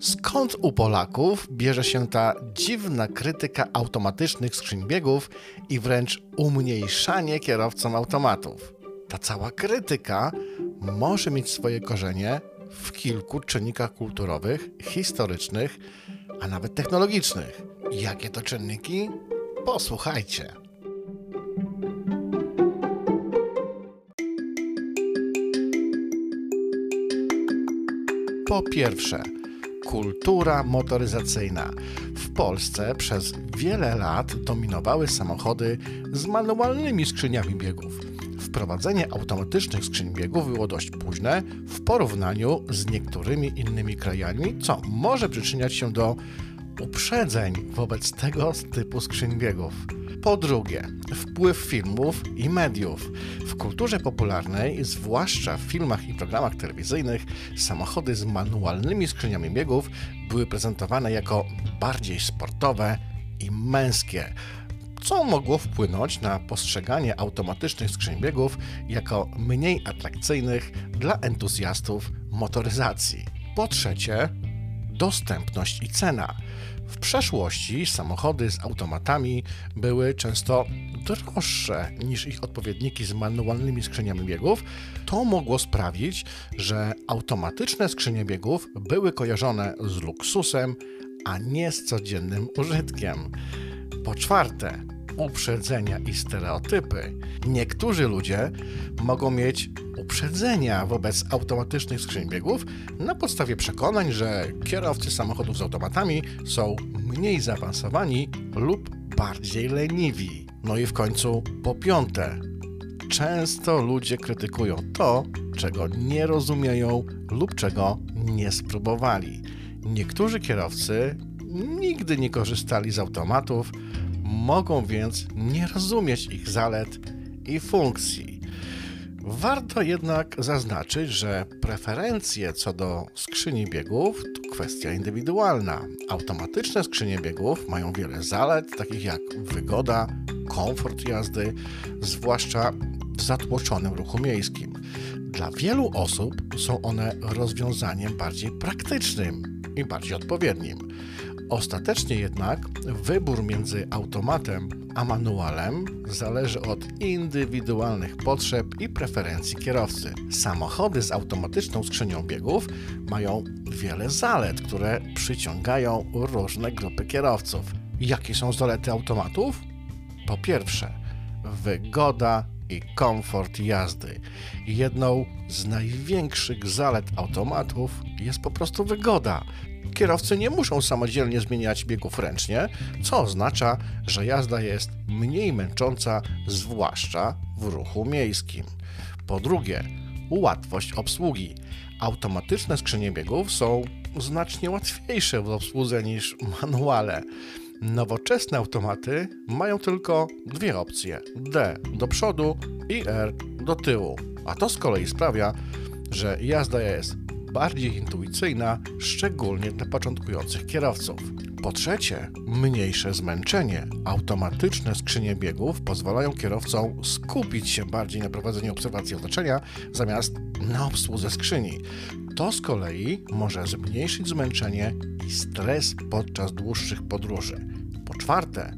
Skąd u Polaków bierze się ta dziwna krytyka automatycznych skrzyń biegów i wręcz umniejszanie kierowcom automatów? Ta cała krytyka może mieć swoje korzenie w kilku czynnikach kulturowych, historycznych, a nawet technologicznych. Jakie to czynniki? Posłuchajcie. Po pierwsze, kultura motoryzacyjna. W Polsce przez wiele lat dominowały samochody z manualnymi skrzyniami biegów. Wprowadzenie automatycznych skrzyń biegów było dość późne w porównaniu z niektórymi innymi krajami, co może przyczyniać się do uprzedzeń wobec tego typu skrzyń biegów. Po drugie, wpływ filmów i mediów. W kulturze popularnej, zwłaszcza w filmach i programach telewizyjnych, samochody z manualnymi skrzyniami biegów były prezentowane jako bardziej sportowe i męskie, co mogło wpłynąć na postrzeganie automatycznych skrzyń biegów jako mniej atrakcyjnych dla entuzjastów motoryzacji. Po trzecie, dostępność i cena. W przeszłości samochody z automatami były często droższe niż ich odpowiedniki z manualnymi skrzyniami biegów. To mogło sprawić, że automatyczne skrzynie biegów były kojarzone z luksusem, a nie z codziennym użytkiem. Po czwarte, uprzedzenia i stereotypy. Niektórzy ludzie mogą mieć uprzedzenia wobec automatycznych skrzyń biegów na podstawie przekonań, że kierowcy samochodów z automatami są mniej zaawansowani lub bardziej leniwi. No i w końcu po piąte, często ludzie krytykują to, czego nie rozumieją lub czego nie spróbowali. Niektórzy kierowcy nigdy nie korzystali z automatów, mogą więc nie rozumieć ich zalet i funkcji. Warto jednak zaznaczyć, że preferencje co do skrzyni biegów to kwestia indywidualna. Automatyczne skrzynie biegów mają wiele zalet, takich jak wygoda, komfort jazdy, zwłaszcza w zatłoczonym ruchu miejskim. Dla wielu osób są one rozwiązaniem bardziej praktycznym i bardziej odpowiednim. Ostatecznie jednak wybór między automatem a manualem zależy od indywidualnych potrzeb i preferencji kierowcy. Samochody z automatyczną skrzynią biegów mają wiele zalet, które przyciągają różne grupy kierowców. Jakie są zalety automatów? Po pierwsze, wygoda i komfort jazdy. Jedną z największych zalet automatów jest po prostu wygoda. Kierowcy nie muszą samodzielnie zmieniać biegów ręcznie, co oznacza, że jazda jest mniej męcząca, zwłaszcza w ruchu miejskim. Po drugie, łatwość obsługi. Automatyczne skrzynie biegów są znacznie łatwiejsze w obsłudze niż manuale. Nowoczesne automaty mają tylko dwie opcje: D do przodu i R do tyłu, a to z kolei sprawia, że jazda jest bardziej intuicyjna, szczególnie dla początkujących kierowców. Po trzecie, mniejsze zmęczenie. Automatyczne skrzynie biegów pozwalają kierowcom skupić się bardziej na prowadzeniu obserwacji otoczenia zamiast na obsłudze skrzyni. To z kolei może zmniejszyć zmęczenie i stres podczas dłuższych podróży. Po czwarte,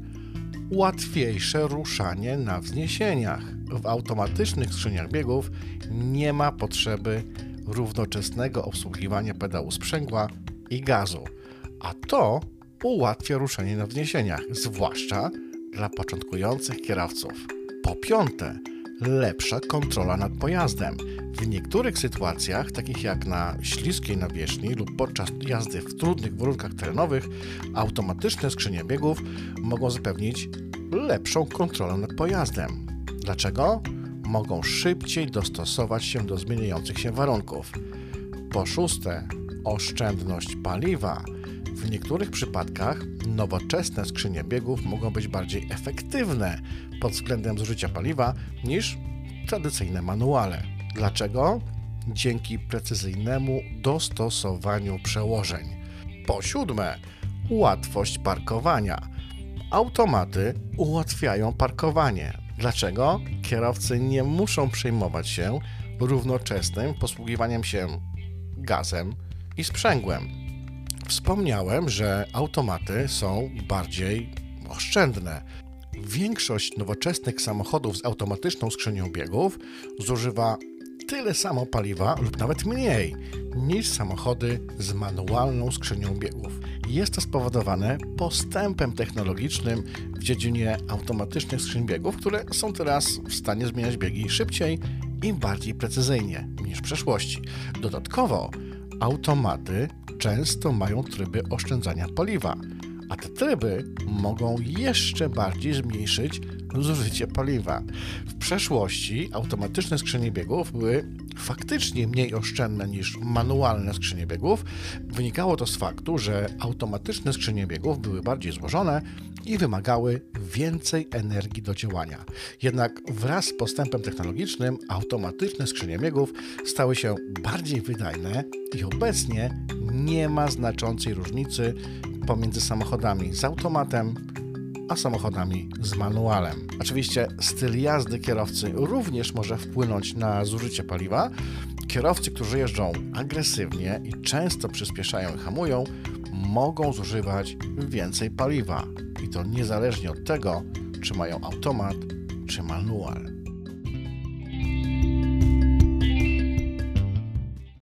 łatwiejsze ruszanie na wzniesieniach. W automatycznych skrzyniach biegów nie ma potrzeby równoczesnego obsługiwania pedału sprzęgła i gazu, a to ułatwia ruszenie na wzniesieniach, zwłaszcza dla początkujących kierowców. Po piąte, lepsza kontrola nad pojazdem. W niektórych sytuacjach, takich jak na śliskiej nawierzchni lub podczas jazdy w trudnych warunkach terenowych, automatyczne skrzynie biegów mogą zapewnić lepszą kontrolę nad pojazdem. Dlaczego? Mogą szybciej dostosować się do zmieniających się warunków. Po szóste, oszczędność paliwa. W niektórych przypadkach nowoczesne skrzynie biegów mogą być bardziej efektywne pod względem zużycia paliwa niż tradycyjne manuale. Dlaczego? Dzięki precyzyjnemu dostosowaniu przełożeń. Po siódme, łatwość parkowania. Automaty ułatwiają parkowanie, Dlaczego? Kierowcy nie muszą przejmować się równoczesnym posługiwaniem się gazem i sprzęgłem. Wspomniałem, że automaty są bardziej oszczędne. Większość nowoczesnych samochodów z automatyczną skrzynią biegów zużywa tyle samo paliwa lub nawet mniej niż samochody z manualną skrzynią biegów. Jest to spowodowane postępem technologicznym w dziedzinie automatycznych skrzyń biegów, które są teraz w stanie zmieniać biegi szybciej i bardziej precyzyjnie niż w przeszłości. Dodatkowo automaty często mają tryby oszczędzania paliwa, a te tryby mogą jeszcze bardziej zmniejszyć zużycie paliwa. W przeszłości automatyczne skrzynie biegów były faktycznie mniej oszczędne niż manualne skrzynie biegów. Wynikało to z faktu, że automatyczne skrzynie biegów były bardziej złożone i wymagały więcej energii do działania. Jednak wraz z postępem technologicznym automatyczne skrzynie biegów stały się bardziej wydajne i obecnie nie ma znaczącej różnicy pomiędzy samochodami z automatem a samochodami z manualem. Oczywiście styl jazdy kierowcy również może wpłynąć na zużycie paliwa. Kierowcy, którzy jeżdżą agresywnie i często przyspieszają i hamują, mogą zużywać więcej paliwa. I to niezależnie od tego, czy mają automat, czy manual.